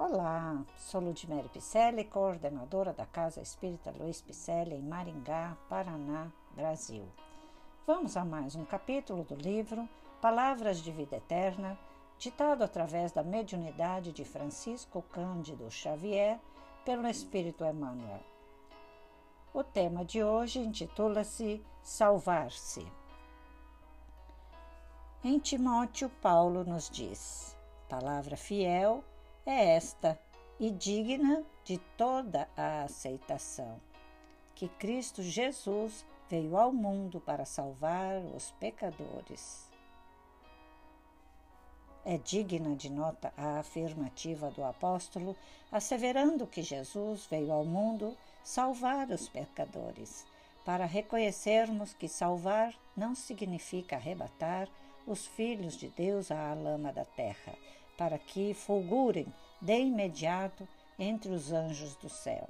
Olá, sou Ludmere Picelli, coordenadora da Casa Espírita Luiz Picelli em Maringá, Paraná, Brasil. Vamos a mais um capítulo do livro Palavras de Vida Eterna, ditado através da mediunidade de Francisco Cândido Xavier pelo Espírito Emmanuel. O tema de hoje intitula-se Salvar-se. Em Timóteo, Paulo nos diz: Palavra fiel é esta e digna de toda a aceitação, que Cristo Jesus veio ao mundo para salvar os pecadores. É digna de nota a afirmativa do apóstolo, asseverando que Jesus veio ao mundo salvar os pecadores, para reconhecermos que salvar não significa arrebatar os filhos de Deus à lama da terra, para que fulgurem de imediato entre os anjos do céu.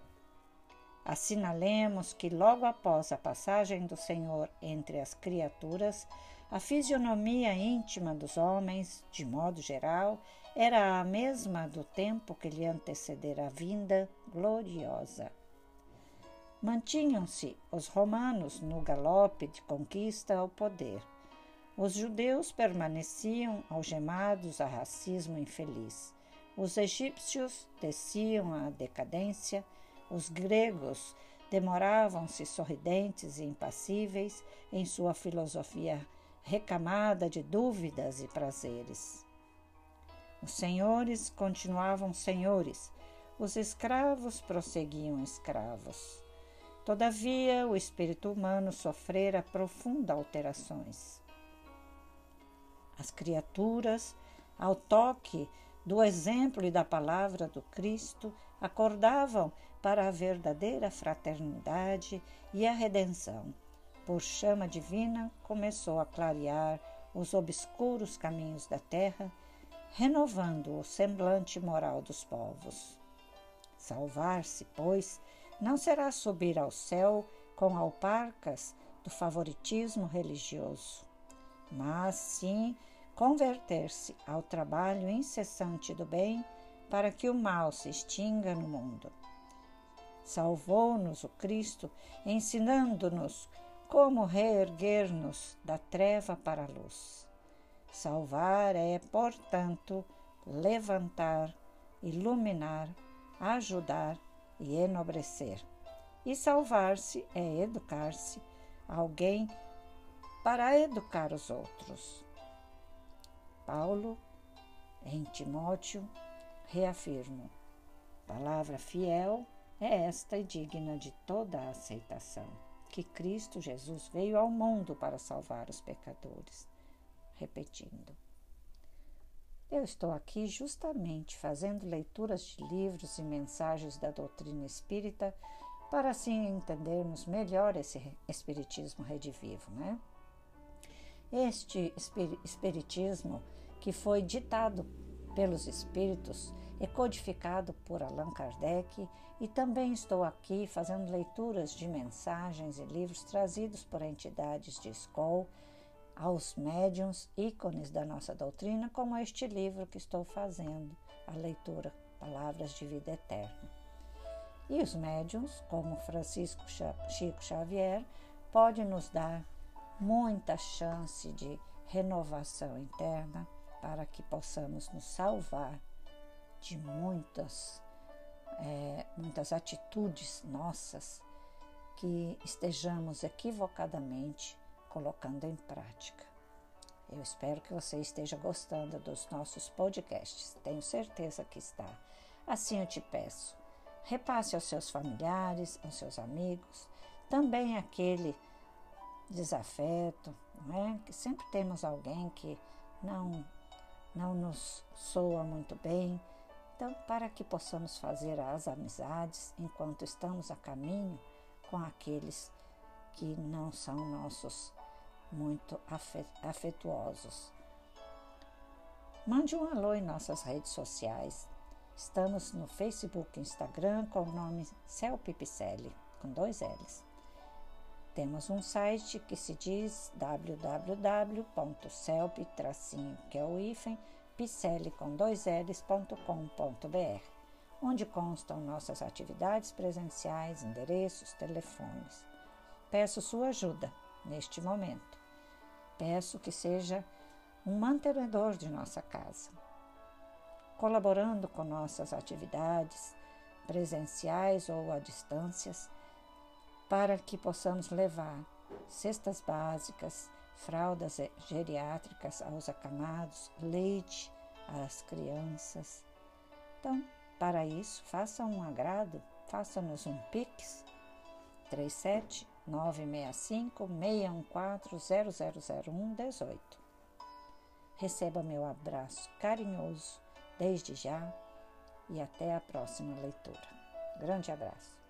Assinalemos que logo após a passagem do Senhor entre as criaturas, a fisionomia íntima dos homens, de modo geral, era a mesma do tempo que lhe antecedera a vinda gloriosa. Mantinham-se os romanos no galope de conquista ao poder os judeus permaneciam algemados a racismo infeliz. Os egípcios desciam à decadência, os gregos demoravam-se sorridentes e impassíveis em sua filosofia recamada de dúvidas e prazeres. Os senhores continuavam senhores, os escravos prosseguiam escravos. Todavia, o espírito humano sofrera profundas alterações. As criaturas, ao toque do exemplo e da palavra do Cristo, acordavam para a verdadeira fraternidade e a redenção. Por chama divina, começou a clarear os obscuros caminhos da terra, renovando o semblante moral dos povos. Salvar-se, pois, não será subir ao céu com alparcas do favoritismo religioso, mas sim converter-se ao trabalho incessante do bem para que o mal se extinga no mundo. Salvou-nos o Cristo, ensinando-nos como reerguer-nos da treva para a luz. Salvar é, portanto, levantar, iluminar, ajudar e enobrecer. E salvar-se é educar-se, alguém para educar os outros. Paulo, em Timóteo, reafirmo: palavra fiel é esta e digna de toda a aceitação, que Cristo Jesus veio ao mundo para salvar os pecadores. Repetindo. Eu estou aqui justamente fazendo leituras de livros e mensagens da doutrina espírita para assim entendermos melhor esse espiritismo redivivo, né? Este espiritismo que foi ditado pelos espíritos e codificado por Allan Kardec, e também estou aqui fazendo leituras de mensagens e livros trazidos por entidades de escola aos médiums, ícones da nossa doutrina, como este livro que estou fazendo, a leitura Palavras de Vida Eterna. E os médiums, como Francisco Chico Xavier, podem nos dar muita chance de renovação interna para que possamos nos salvar de muitas, é, muitas atitudes nossas que estejamos equivocadamente colocando em prática. Eu espero que você esteja gostando dos nossos podcasts, tenho certeza que está. Assim eu te peço, repasse aos seus familiares, aos seus amigos, também aquele desafeto, não é? Que sempre temos alguém que não não nos soa muito bem. Então, para que possamos fazer as amizades enquanto estamos a caminho com aqueles que não são nossos muito afetuosos. Mande um alô em nossas redes sociais. Estamos no Facebook e Instagram com o nome Celpipicelli, com dois L's. Temos um site que se diz www.celp-picelli com dois L's.com.br. onde constam nossas atividades presenciais, endereços, telefones. Peço sua ajuda neste momento. Peço que seja um mantenedor de nossa casa, colaborando com nossas atividades presenciais ou à distâncias, para que possamos levar cestas básicas, fraldas geriátricas aos acamados, leite às crianças. Então, para isso, faça um agrado, faça-nos um Pix 37 965 614 0001 18. Receba meu abraço carinhoso desde já e até a próxima leitura. Grande abraço.